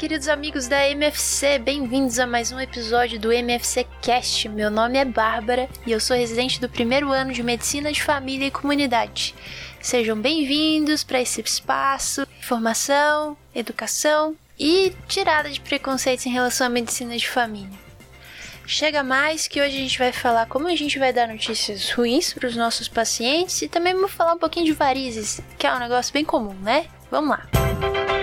queridos amigos da MFC, bem-vindos a mais um episódio do MFC Cast. Meu nome é Bárbara e eu sou residente do primeiro ano de Medicina de Família e Comunidade. Sejam bem-vindos para esse espaço, informação, educação e tirada de preconceitos em relação à medicina de família. Chega mais que hoje a gente vai falar como a gente vai dar notícias ruins para os nossos pacientes e também vamos falar um pouquinho de varizes, que é um negócio bem comum, né? Vamos lá.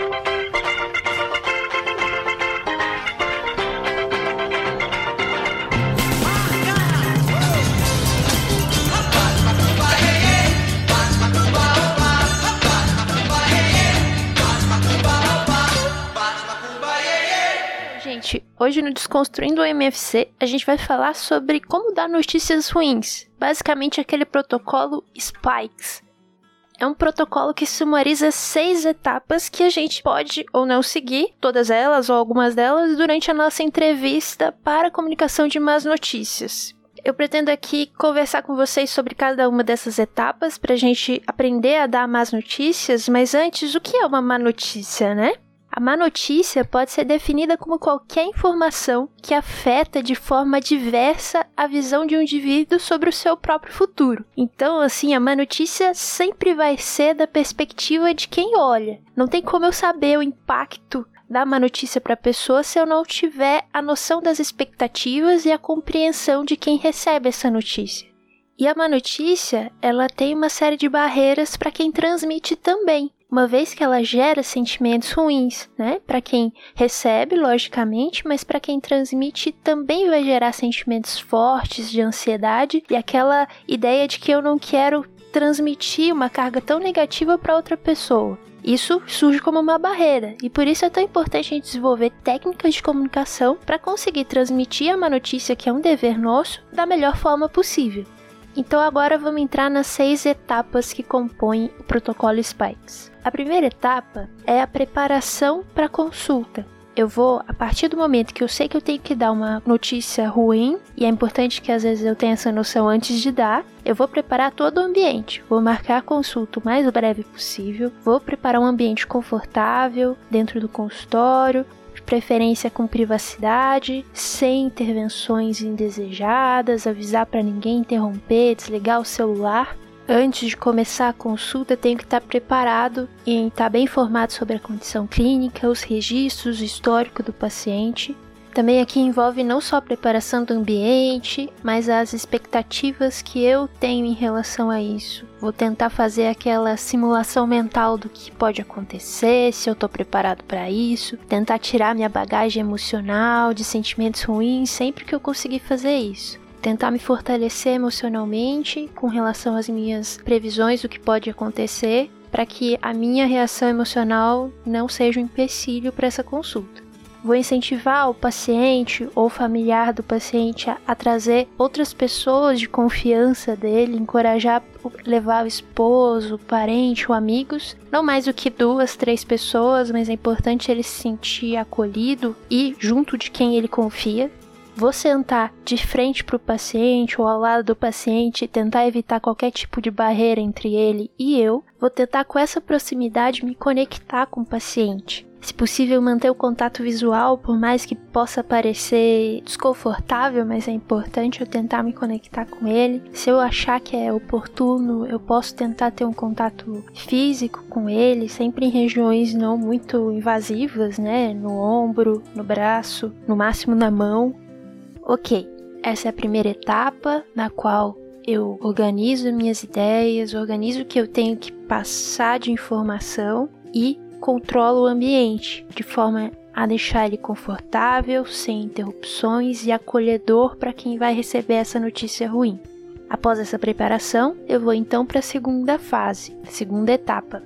Gente, hoje no Desconstruindo o MFC, a gente vai falar sobre como dar notícias ruins. Basicamente aquele protocolo Spikes. É um protocolo que sumariza seis etapas que a gente pode ou não seguir, todas elas ou algumas delas, durante a nossa entrevista para a comunicação de más notícias. Eu pretendo aqui conversar com vocês sobre cada uma dessas etapas para a gente aprender a dar más notícias, mas antes, o que é uma má notícia, né? A má notícia pode ser definida como qualquer informação que afeta de forma diversa a visão de um indivíduo sobre o seu próprio futuro. Então, assim, a má notícia sempre vai ser da perspectiva de quem olha. Não tem como eu saber o impacto da má notícia para a pessoa se eu não tiver a noção das expectativas e a compreensão de quem recebe essa notícia. E a má notícia, ela tem uma série de barreiras para quem transmite também uma vez que ela gera sentimentos ruins, né? Para quem recebe, logicamente, mas para quem transmite também vai gerar sentimentos fortes de ansiedade e aquela ideia de que eu não quero transmitir uma carga tão negativa para outra pessoa. Isso surge como uma barreira e por isso é tão importante a gente desenvolver técnicas de comunicação para conseguir transmitir a má notícia, que é um dever nosso, da melhor forma possível. Então agora vamos entrar nas seis etapas que compõem o protocolo Spikes. A primeira etapa é a preparação para consulta. Eu vou, a partir do momento que eu sei que eu tenho que dar uma notícia ruim, e é importante que às vezes eu tenha essa noção antes de dar, eu vou preparar todo o ambiente. Vou marcar a consulta o mais breve possível, vou preparar um ambiente confortável dentro do consultório, preferência com privacidade, sem intervenções indesejadas, avisar para ninguém interromper, desligar o celular. Antes de começar a consulta, tenho que estar preparado e estar bem informado sobre a condição clínica, os registros, o histórico do paciente também aqui envolve não só a preparação do ambiente, mas as expectativas que eu tenho em relação a isso. Vou tentar fazer aquela simulação mental do que pode acontecer, se eu estou preparado para isso, tentar tirar minha bagagem emocional de sentimentos ruins sempre que eu conseguir fazer isso tentar me fortalecer emocionalmente com relação às minhas previsões do que pode acontecer, para que a minha reação emocional não seja um empecilho para essa consulta. Vou incentivar o paciente ou familiar do paciente a, a trazer outras pessoas de confiança dele, encorajar levar o esposo, o parente ou amigos, não mais do que duas, três pessoas, mas é importante ele se sentir acolhido e junto de quem ele confia. Vou sentar de frente para o paciente ou ao lado do paciente e tentar evitar qualquer tipo de barreira entre ele e eu. Vou tentar com essa proximidade me conectar com o paciente. Se possível, manter o contato visual, por mais que possa parecer desconfortável, mas é importante eu tentar me conectar com ele. Se eu achar que é oportuno, eu posso tentar ter um contato físico com ele, sempre em regiões não muito invasivas, né? No ombro, no braço, no máximo na mão. Ok, essa é a primeira etapa na qual eu organizo minhas ideias, organizo o que eu tenho que passar de informação e controla o ambiente de forma a deixar ele confortável, sem interrupções e acolhedor para quem vai receber essa notícia ruim. Após essa preparação, eu vou então para a segunda fase, segunda etapa.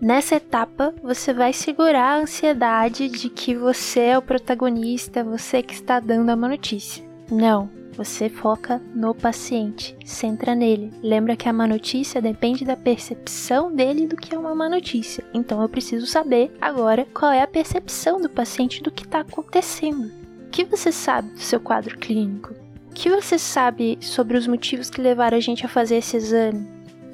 Nessa etapa, você vai segurar a ansiedade de que você é o protagonista, você que está dando a má notícia. Não, você foca no paciente, centra nele. Lembra que a má notícia depende da percepção dele do que é uma má notícia. Então eu preciso saber agora qual é a percepção do paciente do que está acontecendo. O que você sabe do seu quadro clínico? O que você sabe sobre os motivos que levaram a gente a fazer esse exame?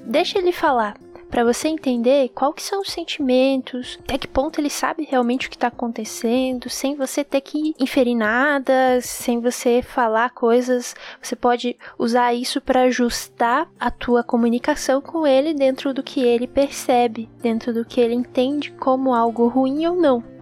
Deixa ele falar, para você entender qual que são os sentimentos, até que ponto ele sabe realmente o que está acontecendo, sem você ter que inferir nada, sem você falar coisas. Você pode usar isso para ajustar a tua comunicação com ele dentro do que ele percebe, dentro do que ele entende como algo ruim ou não.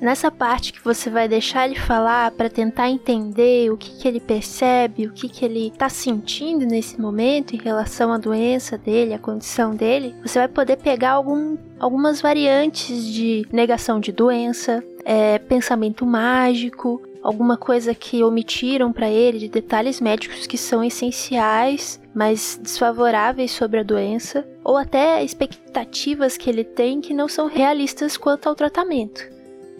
Nessa parte que você vai deixar ele falar para tentar entender o que, que ele percebe, o que, que ele está sentindo nesse momento em relação à doença dele, à condição dele, você vai poder pegar algum, algumas variantes de negação de doença, é, pensamento mágico, alguma coisa que omitiram para ele de detalhes médicos que são essenciais, mas desfavoráveis sobre a doença, ou até expectativas que ele tem que não são realistas quanto ao tratamento.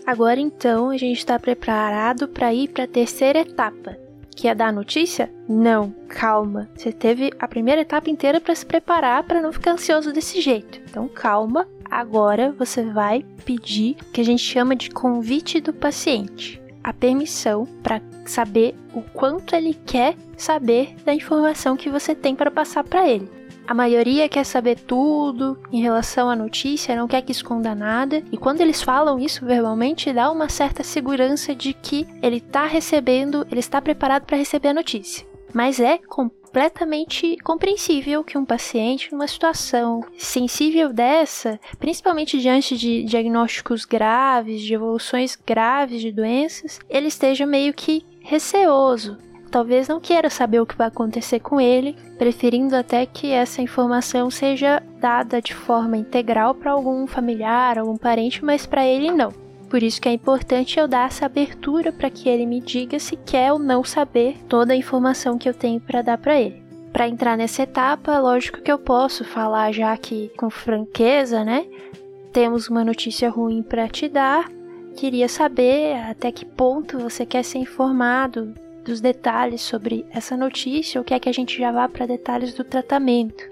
Agora então a gente está preparado para ir para a terceira etapa, que é dar notícia? Não, calma. Você teve a primeira etapa inteira para se preparar para não ficar ansioso desse jeito. Então calma. Agora você vai pedir o que a gente chama de convite do paciente, a permissão para saber o quanto ele quer saber da informação que você tem para passar para ele. A maioria quer saber tudo em relação à notícia, não quer que esconda nada, e quando eles falam isso verbalmente, dá uma certa segurança de que ele está recebendo, ele está preparado para receber a notícia. Mas é completamente compreensível que um paciente, numa situação sensível dessa, principalmente diante de diagnósticos graves, de evoluções graves de doenças, ele esteja meio que receoso talvez não queira saber o que vai acontecer com ele, preferindo até que essa informação seja dada de forma integral para algum familiar, algum parente, mas para ele não. Por isso que é importante eu dar essa abertura para que ele me diga se quer ou não saber toda a informação que eu tenho para dar para ele. Para entrar nessa etapa, lógico que eu posso falar já que com franqueza, né? Temos uma notícia ruim para te dar. Queria saber até que ponto você quer ser informado dos detalhes sobre essa notícia ou quer que a gente já vá para detalhes do tratamento.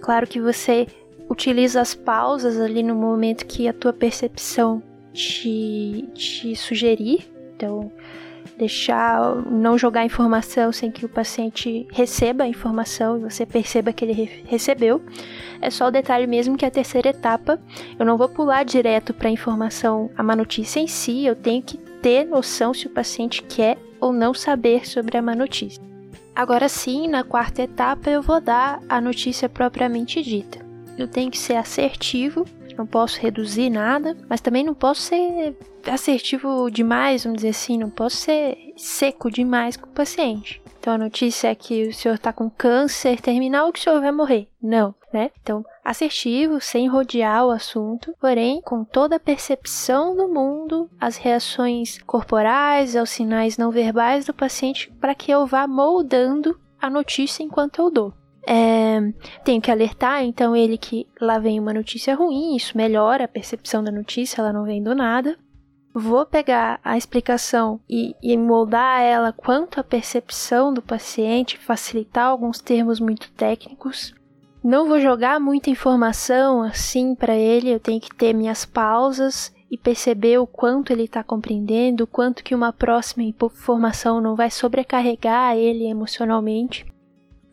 Claro que você utiliza as pausas ali no momento que a tua percepção te, te sugerir. Então, deixar, não jogar informação sem que o paciente receba a informação e você perceba que ele re recebeu. É só o detalhe mesmo que a terceira etapa, eu não vou pular direto para a informação, a má notícia em si, eu tenho que ter noção se o paciente quer ou não saber sobre a má notícia. Agora sim, na quarta etapa, eu vou dar a notícia propriamente dita. Eu tenho que ser assertivo, não posso reduzir nada, mas também não posso ser assertivo demais, vamos dizer assim, não posso ser seco demais com o paciente. Então a notícia é que o senhor está com câncer terminal que o senhor vai morrer. Não, né? Então, assertivo, sem rodear o assunto, porém com toda a percepção do mundo, as reações corporais, aos sinais não verbais do paciente, para que eu vá moldando a notícia enquanto eu dou. É, tenho que alertar, então, ele que lá vem uma notícia ruim, isso melhora a percepção da notícia, ela não vem do nada vou pegar a explicação e, e moldar ela quanto à percepção do paciente, facilitar alguns termos muito técnicos. Não vou jogar muita informação assim para ele, eu tenho que ter minhas pausas e perceber o quanto ele está compreendendo, o quanto que uma próxima informação não vai sobrecarregar ele emocionalmente.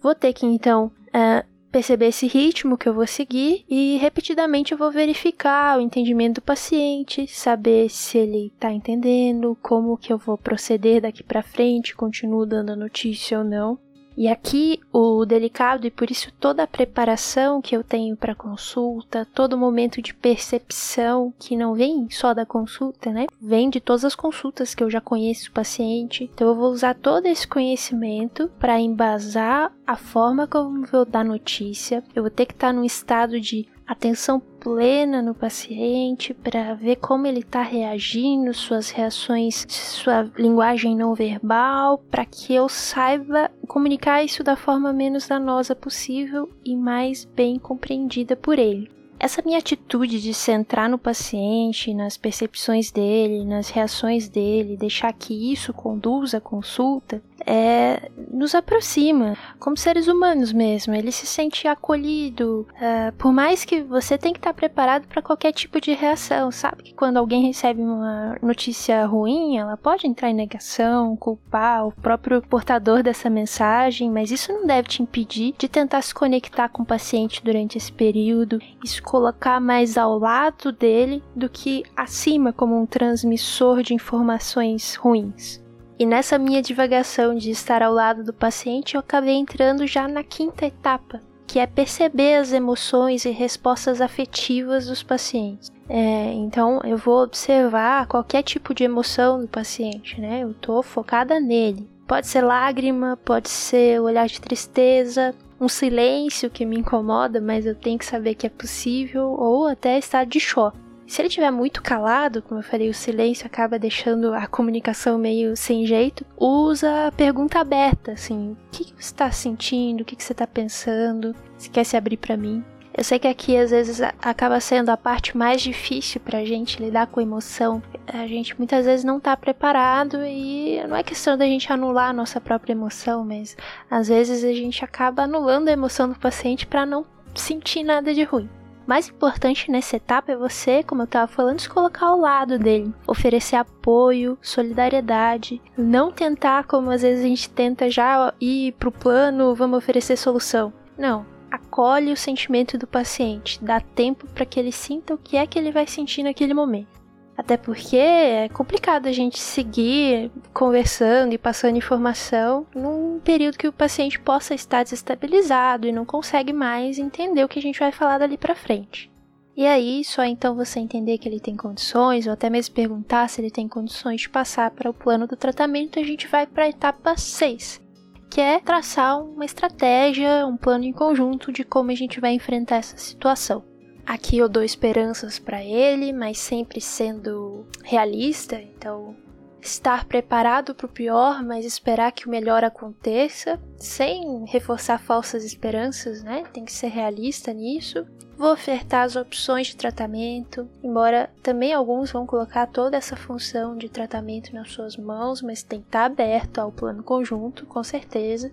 Vou ter que então uh, perceber esse ritmo que eu vou seguir e repetidamente eu vou verificar o entendimento do paciente, saber se ele está entendendo, como que eu vou proceder daqui para frente, continuo dando a notícia ou não. E aqui o delicado e por isso toda a preparação que eu tenho para consulta, todo momento de percepção que não vem só da consulta, né? Vem de todas as consultas que eu já conheço o paciente. Então eu vou usar todo esse conhecimento para embasar a forma como eu vou dar notícia. Eu vou ter que estar num estado de atenção plena no paciente para ver como ele está reagindo, suas reações, sua linguagem não verbal, para que eu saiba comunicar isso da forma menos danosa possível e mais bem compreendida por ele. Essa minha atitude de centrar no paciente, nas percepções dele, nas reações dele, deixar que isso conduza a consulta, é, nos aproxima, como seres humanos mesmo. Ele se sente acolhido. Uh, por mais que você tem que estar preparado para qualquer tipo de reação, sabe? Que quando alguém recebe uma notícia ruim, ela pode entrar em negação, culpar o próprio portador dessa mensagem, mas isso não deve te impedir de tentar se conectar com o paciente durante esse período se colocar mais ao lado dele do que acima como um transmissor de informações ruins. E nessa minha divagação de estar ao lado do paciente, eu acabei entrando já na quinta etapa, que é perceber as emoções e respostas afetivas dos pacientes. É, então eu vou observar qualquer tipo de emoção do paciente, né? Eu tô focada nele. Pode ser lágrima, pode ser olhar de tristeza, um silêncio que me incomoda, mas eu tenho que saber que é possível, ou até estar de choque. Se ele estiver muito calado, como eu falei, o silêncio acaba deixando a comunicação meio sem jeito. Usa a pergunta aberta, assim, o que, que você está sentindo, o que, que você está pensando, se quer se abrir para mim. Eu sei que aqui às vezes acaba sendo a parte mais difícil pra gente lidar com emoção. A gente muitas vezes não tá preparado e não é questão da gente anular a nossa própria emoção, mas às vezes a gente acaba anulando a emoção do paciente para não sentir nada de ruim mais importante nessa etapa é você, como eu estava falando, se colocar ao lado dele, oferecer apoio, solidariedade, não tentar como às vezes a gente tenta já ir pro plano, vamos oferecer solução. Não, acolhe o sentimento do paciente, dá tempo para que ele sinta o que é que ele vai sentir naquele momento. Até porque é complicado a gente seguir conversando e passando informação num período que o paciente possa estar desestabilizado e não consegue mais entender o que a gente vai falar dali para frente. E aí, só então você entender que ele tem condições, ou até mesmo perguntar se ele tem condições de passar para o plano do tratamento, a gente vai para a etapa 6, que é traçar uma estratégia, um plano em conjunto de como a gente vai enfrentar essa situação. Aqui eu dou esperanças para ele, mas sempre sendo realista, então estar preparado para o pior, mas esperar que o melhor aconteça, sem reforçar falsas esperanças, né? Tem que ser realista nisso. Vou ofertar as opções de tratamento, embora também alguns vão colocar toda essa função de tratamento nas suas mãos, mas tem que estar aberto ao plano conjunto, com certeza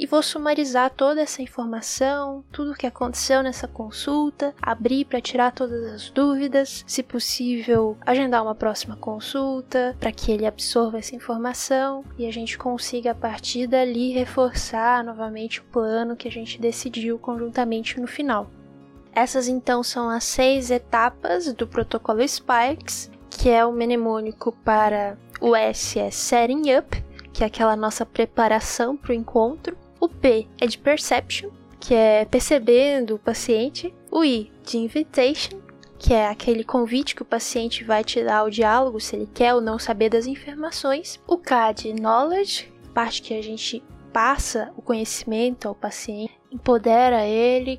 e vou sumarizar toda essa informação, tudo o que aconteceu nessa consulta, abrir para tirar todas as dúvidas, se possível, agendar uma próxima consulta para que ele absorva essa informação e a gente consiga a partir dali reforçar novamente o plano que a gente decidiu conjuntamente no final. Essas então são as seis etapas do protocolo Spikes, que é o mnemônico para o S é Setting Up, que é aquela nossa preparação para o encontro. O P é de perception, que é percebendo o paciente. O I de invitation, que é aquele convite que o paciente vai te dar ao diálogo, se ele quer ou não saber das informações. O K de knowledge, parte que a gente passa o conhecimento ao paciente, empodera ele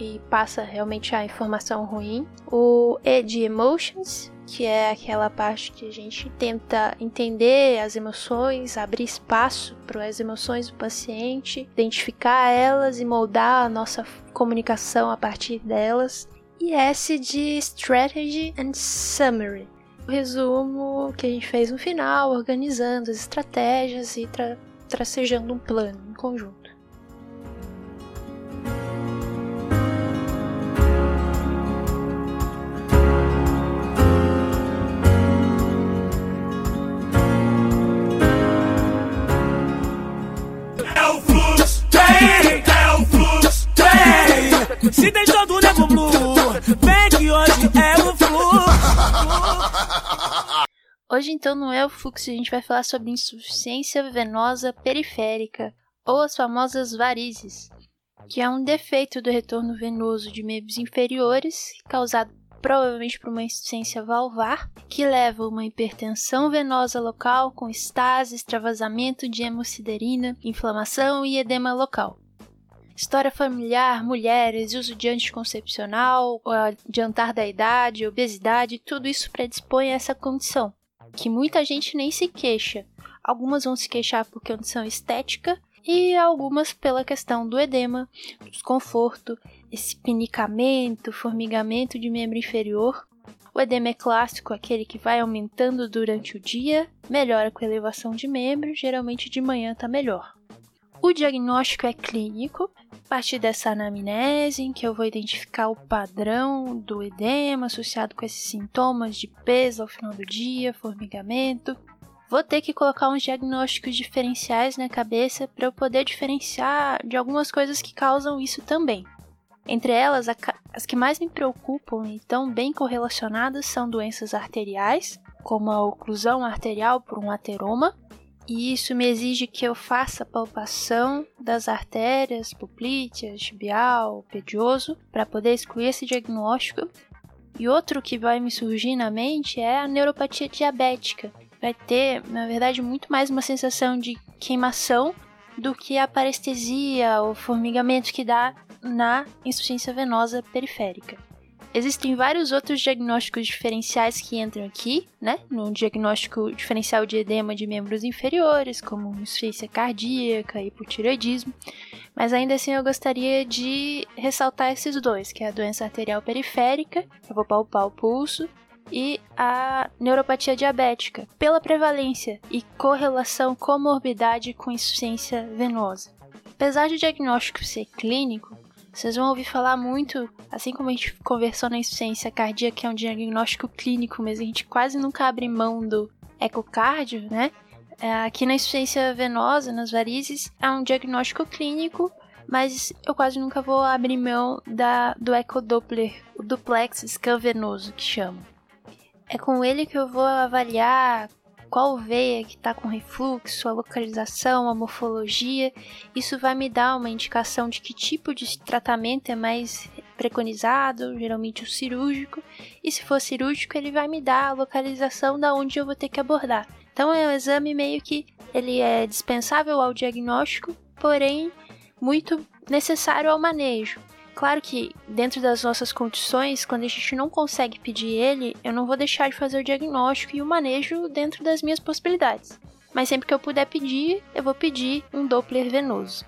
e passa realmente a informação ruim. O E de emotions, que é aquela parte que a gente tenta entender as emoções, abrir espaço para as emoções do paciente, identificar elas e moldar a nossa comunicação a partir delas. E S de Strategy and Summary, o resumo que a gente fez no final, organizando as estratégias e tra tracejando um plano em conjunto. Se deitou do nego blue, vem que hoje é o fluxo. Hoje então não é o fluxo, a gente vai falar sobre insuficiência venosa periférica, ou as famosas varizes, que é um defeito do retorno venoso de membros inferiores, causado provavelmente por uma insuficiência valvar, que leva a uma hipertensão venosa local com estase, extravasamento de hemociderina, inflamação e edema local história familiar, mulheres, uso de anticoncepcional, adiantar da idade, obesidade, tudo isso predispõe a essa condição, que muita gente nem se queixa. Algumas vão se queixar por condição estética e algumas pela questão do edema, desconforto, esse pinicamento, formigamento de membro inferior. O edema é clássico, aquele que vai aumentando durante o dia, melhora com elevação de membro, geralmente de manhã tá melhor. O diagnóstico é clínico, a partir dessa anamnese, em que eu vou identificar o padrão do edema associado com esses sintomas de peso ao final do dia, formigamento. Vou ter que colocar uns diagnósticos diferenciais na cabeça para eu poder diferenciar de algumas coisas que causam isso também. Entre elas, as que mais me preocupam e estão bem correlacionadas são doenças arteriais, como a oclusão arterial por um ateroma, e isso me exige que eu faça palpação das artérias poplíteas, tibial, pedioso, para poder excluir esse diagnóstico. E outro que vai me surgir na mente é a neuropatia diabética. Vai ter, na verdade, muito mais uma sensação de queimação do que a parestesia ou formigamento que dá na insuficiência venosa periférica. Existem vários outros diagnósticos diferenciais que entram aqui, né? No diagnóstico diferencial de edema de membros inferiores, como insuficiência cardíaca, hipotireoidismo. Mas ainda assim eu gostaria de ressaltar esses dois, que é a doença arterial periférica, eu vou palpar o pulso, e a neuropatia diabética, pela prevalência e correlação comorbidade com insuficiência venosa. Apesar de o diagnóstico ser clínico, vocês vão ouvir falar muito, assim como a gente conversou na insuficiência cardíaca, que é um diagnóstico clínico, mas a gente quase nunca abre mão do ecocardio, né? É, aqui na insuficiência venosa, nas varizes, é um diagnóstico clínico, mas eu quase nunca vou abrir mão da, do ecodoppler, o duplex scan venoso que chama. É com ele que eu vou avaliar qual veia que está com refluxo, a localização, a morfologia. Isso vai me dar uma indicação de que tipo de tratamento é mais preconizado, geralmente o cirúrgico, e se for cirúrgico, ele vai me dar a localização da onde eu vou ter que abordar. Então é um exame meio que ele é dispensável ao diagnóstico, porém muito necessário ao manejo. Claro que, dentro das nossas condições, quando a gente não consegue pedir ele, eu não vou deixar de fazer o diagnóstico e o manejo dentro das minhas possibilidades. Mas sempre que eu puder pedir, eu vou pedir um Doppler venoso.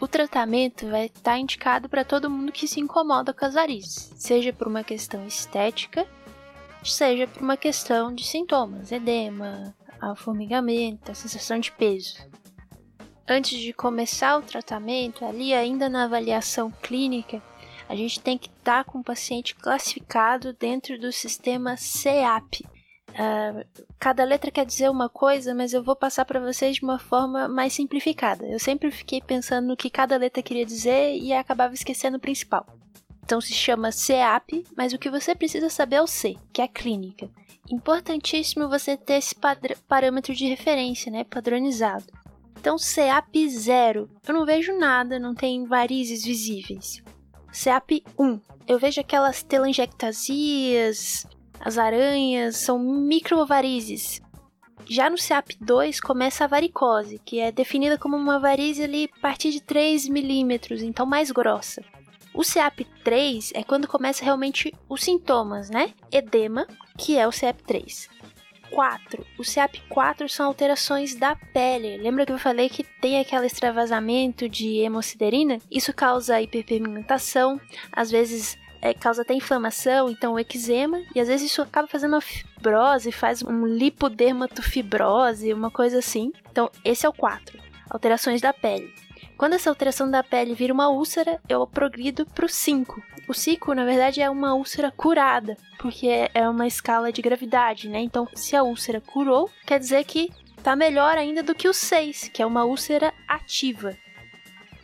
O tratamento vai estar indicado para todo mundo que se incomoda com as varizes, seja por uma questão estética, seja por uma questão de sintomas, edema, formigamento, a sensação de peso antes de começar o tratamento, ali ainda na avaliação clínica, a gente tem que estar com o paciente classificado dentro do sistema CEAP. Uh, cada letra quer dizer uma coisa, mas eu vou passar para vocês de uma forma mais simplificada. Eu sempre fiquei pensando no que cada letra queria dizer e acabava esquecendo o principal. Então se chama CEAP, mas o que você precisa saber é o C, que é a clínica. Importantíssimo você ter esse parâmetro de referência, né, padronizado. Então, CEAP 0, eu não vejo nada, não tem varizes visíveis. CEAP 1, eu vejo aquelas telangiectasias, as aranhas, são microvarizes. Já no CEAP 2 começa a varicose, que é definida como uma varize ali a partir de 3 milímetros, então mais grossa. O CEAP 3 é quando começa realmente os sintomas, né? Edema, que é o CEAP 3. 4. O CEAP4 são alterações da pele. Lembra que eu falei que tem aquele extravasamento de hemociderina? Isso causa hiperpigmentação, às vezes é, causa até inflamação, então eczema, e às vezes isso acaba fazendo uma fibrose, faz um lipodermatofibrose, uma coisa assim. Então, esse é o 4. Alterações da pele. Quando essa alteração da pele vira uma úlcera, eu progrido para o 5. O 5, na verdade, é uma úlcera curada, porque é uma escala de gravidade, né? Então, se a úlcera curou, quer dizer que tá melhor ainda do que o 6, que é uma úlcera ativa.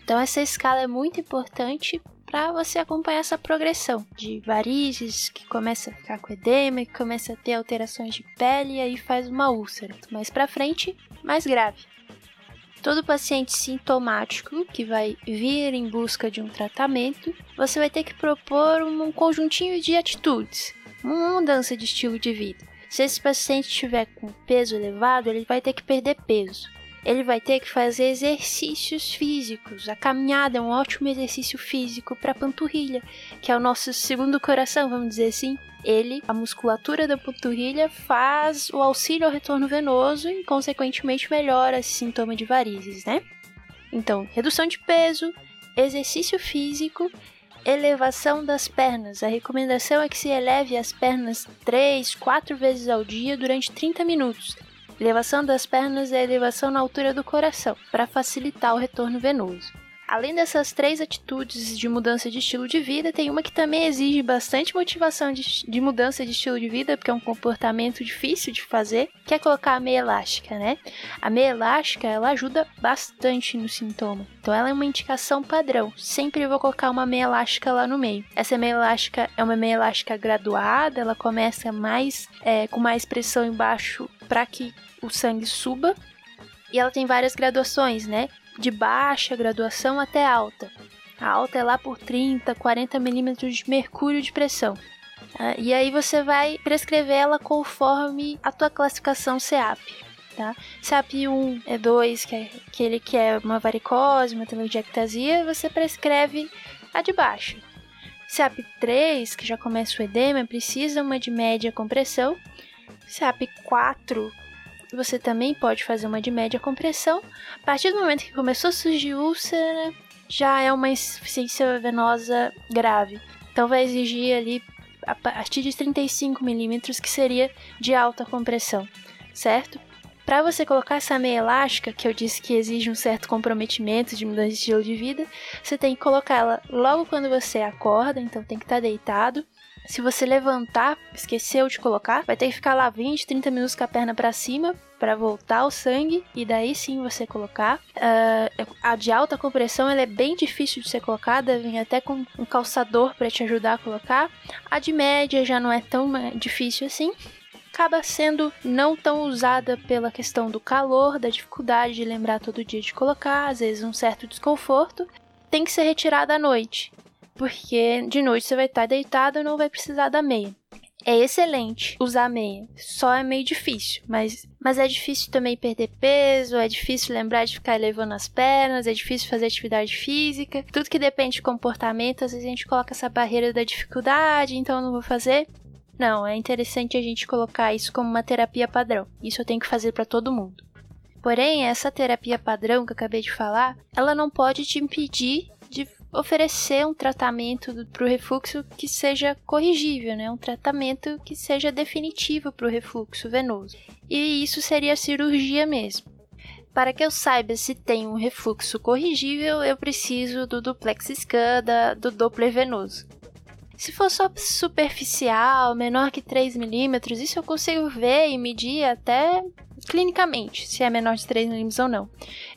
Então, essa escala é muito importante para você acompanhar essa progressão de varizes, que começa a ficar com edema, que começa a ter alterações de pele e aí faz uma úlcera. Mais para frente, mais grave. Todo paciente sintomático que vai vir em busca de um tratamento, você vai ter que propor um conjuntinho de atitudes, uma mudança de estilo de vida. Se esse paciente estiver com peso elevado, ele vai ter que perder peso. Ele vai ter que fazer exercícios físicos. A caminhada é um ótimo exercício físico para a panturrilha, que é o nosso segundo coração, vamos dizer assim ele, a musculatura da panturrilha, faz o auxílio ao retorno venoso e, consequentemente, melhora esse sintoma de varizes, né? Então, redução de peso, exercício físico, elevação das pernas. A recomendação é que se eleve as pernas 3, 4 vezes ao dia durante 30 minutos. Elevação das pernas é elevação na altura do coração, para facilitar o retorno venoso. Além dessas três atitudes de mudança de estilo de vida, tem uma que também exige bastante motivação de, de, mudança de estilo de vida, porque é um comportamento difícil de fazer, que é colocar a meia elástica, né? A meia elástica, ela ajuda bastante no sintoma. Então ela é uma indicação padrão. Sempre vou colocar uma meia elástica lá no meio. Essa meia elástica é uma meia elástica graduada, ela começa mais é, com mais pressão embaixo para que o sangue suba. E ela tem várias graduações, né? de baixa graduação até alta. A alta é lá por 30, 40 milímetros de mercúrio de pressão. Uh, e aí você vai prescrever ela conforme a tua classificação CEAP. Tá? CEAP 1 é 2, que é aquele que é uma varicose, uma telangiectasia, você prescreve a de baixa. CEAP 3, que já começa o edema, precisa uma de média compressão. CEAP 4 você também pode fazer uma de média compressão. A partir do momento que começou a surgir úlcera, já é uma insuficiência venosa grave. Então vai exigir ali a partir de 35 milímetros, que seria de alta compressão, certo? Para você colocar essa meia elástica, que eu disse que exige um certo comprometimento de mudança de estilo de vida, você tem que colocá-la logo quando você acorda, então tem que estar tá deitado. Se você levantar, esqueceu de colocar, vai ter que ficar lá 20, 30 minutos com a perna para cima para voltar o sangue e daí sim você colocar. Uh, a de alta compressão ela é bem difícil de ser colocada, vem até com um calçador para te ajudar a colocar. A de média já não é tão difícil assim. Acaba sendo não tão usada pela questão do calor, da dificuldade de lembrar todo dia de colocar, às vezes um certo desconforto. Tem que ser retirada à noite porque de noite você vai estar deitado e não vai precisar da meia. É excelente usar meia, só é meio difícil, mas, mas é difícil também perder peso, é difícil lembrar de ficar elevando as pernas, é difícil fazer atividade física. Tudo que depende de comportamento, às vezes a gente coloca essa barreira da dificuldade, então eu não vou fazer. Não, é interessante a gente colocar isso como uma terapia padrão. Isso eu tenho que fazer para todo mundo. Porém, essa terapia padrão que eu acabei de falar, ela não pode te impedir oferecer um tratamento para o refluxo que seja corrigível, né? um tratamento que seja definitivo para o refluxo venoso. E isso seria a cirurgia mesmo. Para que eu saiba se tem um refluxo corrigível, eu preciso do duplex scan do Doppler venoso. Se for só superficial, menor que 3 milímetros, isso eu consigo ver e medir até clinicamente, se é menor de 3 milímetros ou não.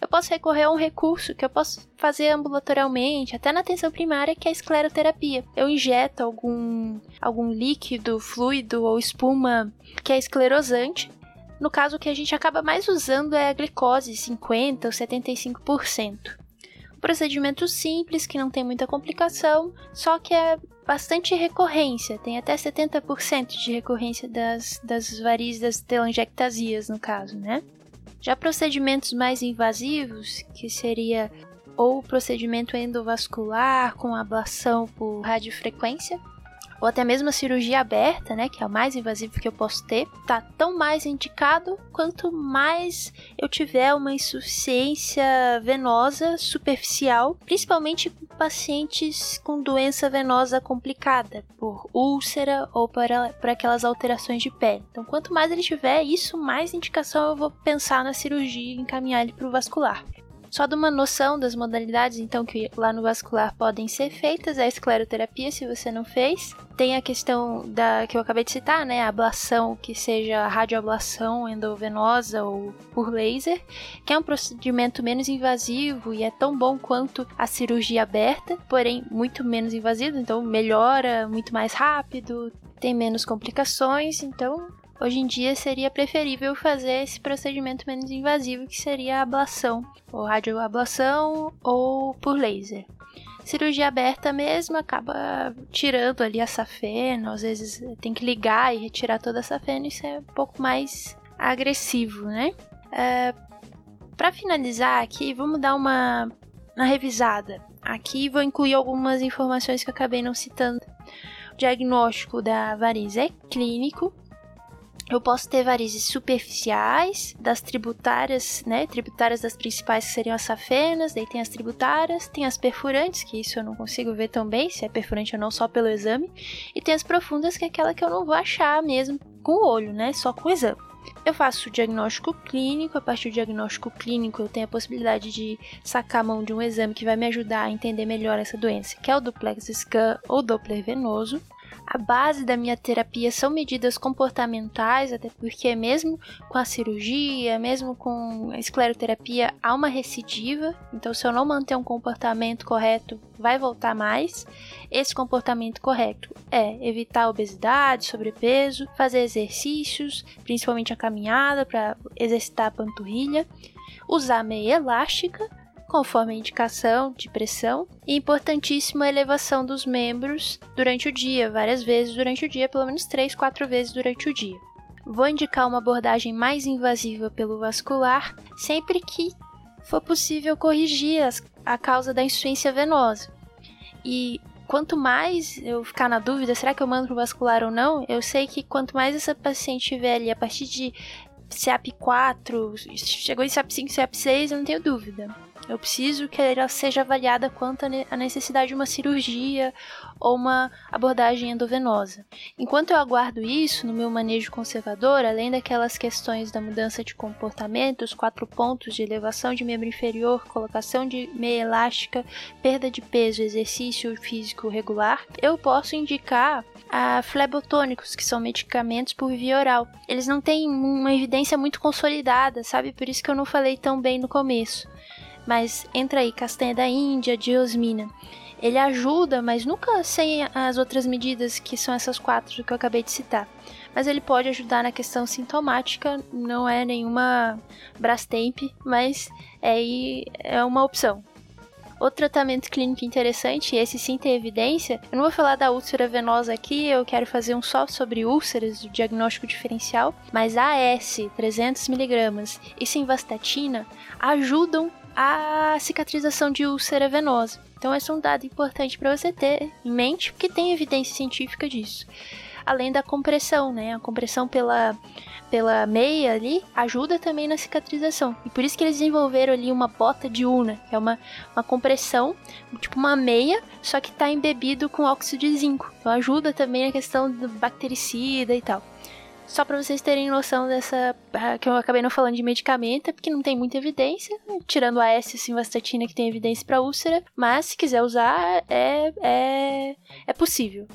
Eu posso recorrer a um recurso que eu posso fazer ambulatorialmente, até na atenção primária, que é a escleroterapia. Eu injeto algum, algum líquido, fluido ou espuma que é esclerosante. No caso, o que a gente acaba mais usando é a glicose, 50% ou 75%. Um procedimento simples, que não tem muita complicação, só que é bastante recorrência, tem até 70% de recorrência das, das varizes das telangiectasias, no caso, né? Já procedimentos mais invasivos, que seria ou procedimento endovascular com ablação por radiofrequência, ou até mesmo a cirurgia aberta, né, que é o mais invasivo que eu posso ter, tá tão mais indicado quanto mais eu tiver uma insuficiência venosa superficial, principalmente em pacientes com doença venosa complicada, por úlcera ou por, por aquelas alterações de pele. Então, quanto mais ele tiver isso, mais indicação eu vou pensar na cirurgia e encaminhar ele para o vascular. Só de uma noção das modalidades, então, que lá no vascular podem ser feitas, a escleroterapia, se você não fez. Tem a questão da que eu acabei de citar, né? A ablação, que seja radioablação endovenosa ou por laser, que é um procedimento menos invasivo e é tão bom quanto a cirurgia aberta, porém muito menos invasivo, então melhora muito mais rápido, tem menos complicações, então Hoje em dia seria preferível fazer esse procedimento menos invasivo, que seria a ablação, ou radioablação ou por laser. Cirurgia aberta mesmo acaba tirando ali a safena, às vezes tem que ligar e retirar toda a safena, isso é um pouco mais agressivo, né? É, Para finalizar aqui, vamos dar uma, uma revisada. Aqui vou incluir algumas informações que eu acabei não citando. O diagnóstico da varize é clínico, Eu posso ter varizes superficiais, das tributárias, né? Tributárias das principais que seriam as safenas, daí tem as tributárias, tem as perfurantes, que isso eu não consigo ver tão bem, se é perfurante ou não, só pelo exame, e tem as profundas, que é aquela que eu não vou achar mesmo com o olho, né? Só com o exame. Eu faço o diagnóstico clínico, a partir do diagnóstico clínico eu tenho a possibilidade de sacar a mão de um exame que vai me ajudar a entender melhor essa doença, que é o duplex scan ou Doppler venoso. A base da minha terapia são medidas comportamentais, até porque mesmo com a cirurgia, mesmo com a escleroterapia, há uma recidiva. Então, se eu não manter um comportamento correto, vai voltar mais. Esse comportamento correto é evitar obesidade, sobrepeso, fazer exercícios, principalmente a caminhada para exercitar a panturrilha, usar meia elástica conforme a indicação de pressão, e importantíssimo a elevação dos membros durante o dia, várias vezes durante o dia, pelo menos 3, 4 vezes durante o dia. Vou indicar uma abordagem mais invasiva pelo vascular sempre que for possível corrigir a causa da insuficiência venosa. E quanto mais eu ficar na dúvida, será que eu mando pro vascular ou não? Eu sei que quanto mais essa paciente tiver ali a partir de CEAP 4, chegou em CEAP 5, CEAP 6, eu não tenho dúvida. Eu preciso que ela seja avaliada quanto à necessidade de uma cirurgia ou uma abordagem endovenosa. Enquanto eu aguardo isso no meu manejo conservador, além daquelas questões da mudança de comportamento, os quatro pontos de elevação de membro inferior, colocação de meia elástica, perda de peso, exercício físico regular, eu posso indicar a flebotônicos, que são medicamentos por via oral. Eles não têm uma evidência muito consolidada, sabe? Por isso que eu não falei tão bem no começo mas entra aí castanha da Índia, diosmina. Ele ajuda, mas nunca sem as outras medidas que são essas quatro que eu acabei de citar. Mas ele pode ajudar na questão sintomática, não é nenhuma Brastemp, mas é, é uma opção. Outro tratamento clínico interessante, esse sim tem evidência, eu não vou falar da úlcera venosa aqui, eu quero fazer um só sobre úlceras, do diagnóstico diferencial, mas AS, 300mg e simvastatina ajudam a cicatrização de úlcera venosa. Então, esse é um dado importante para você ter em mente, porque tem evidência científica disso. Além da compressão, né? A compressão pela, pela meia ali ajuda também na cicatrização. E por isso que eles desenvolveram ali uma bota de una, que é uma, uma compressão, tipo uma meia, só que está embebido com óxido de zinco. Então ajuda também na questão do bactericida e tal. Só para vocês terem noção dessa. Ah, que eu acabei não falando de medicamento, é porque não tem muita evidência, tirando a S simvastatina que tem evidência para úlcera, mas se quiser usar, é, é, é possível.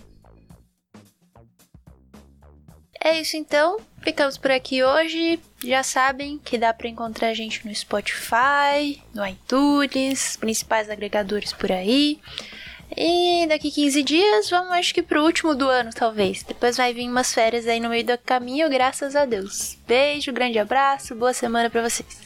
É isso então, ficamos por aqui hoje. Já sabem que dá para encontrar a gente no Spotify, no iTunes, principais agregadores por aí. E daqui 15 dias, vamos acho que pro último do ano, talvez. Depois vai vir umas férias aí no meio do caminho, graças a Deus. Beijo, grande abraço, boa semana para vocês.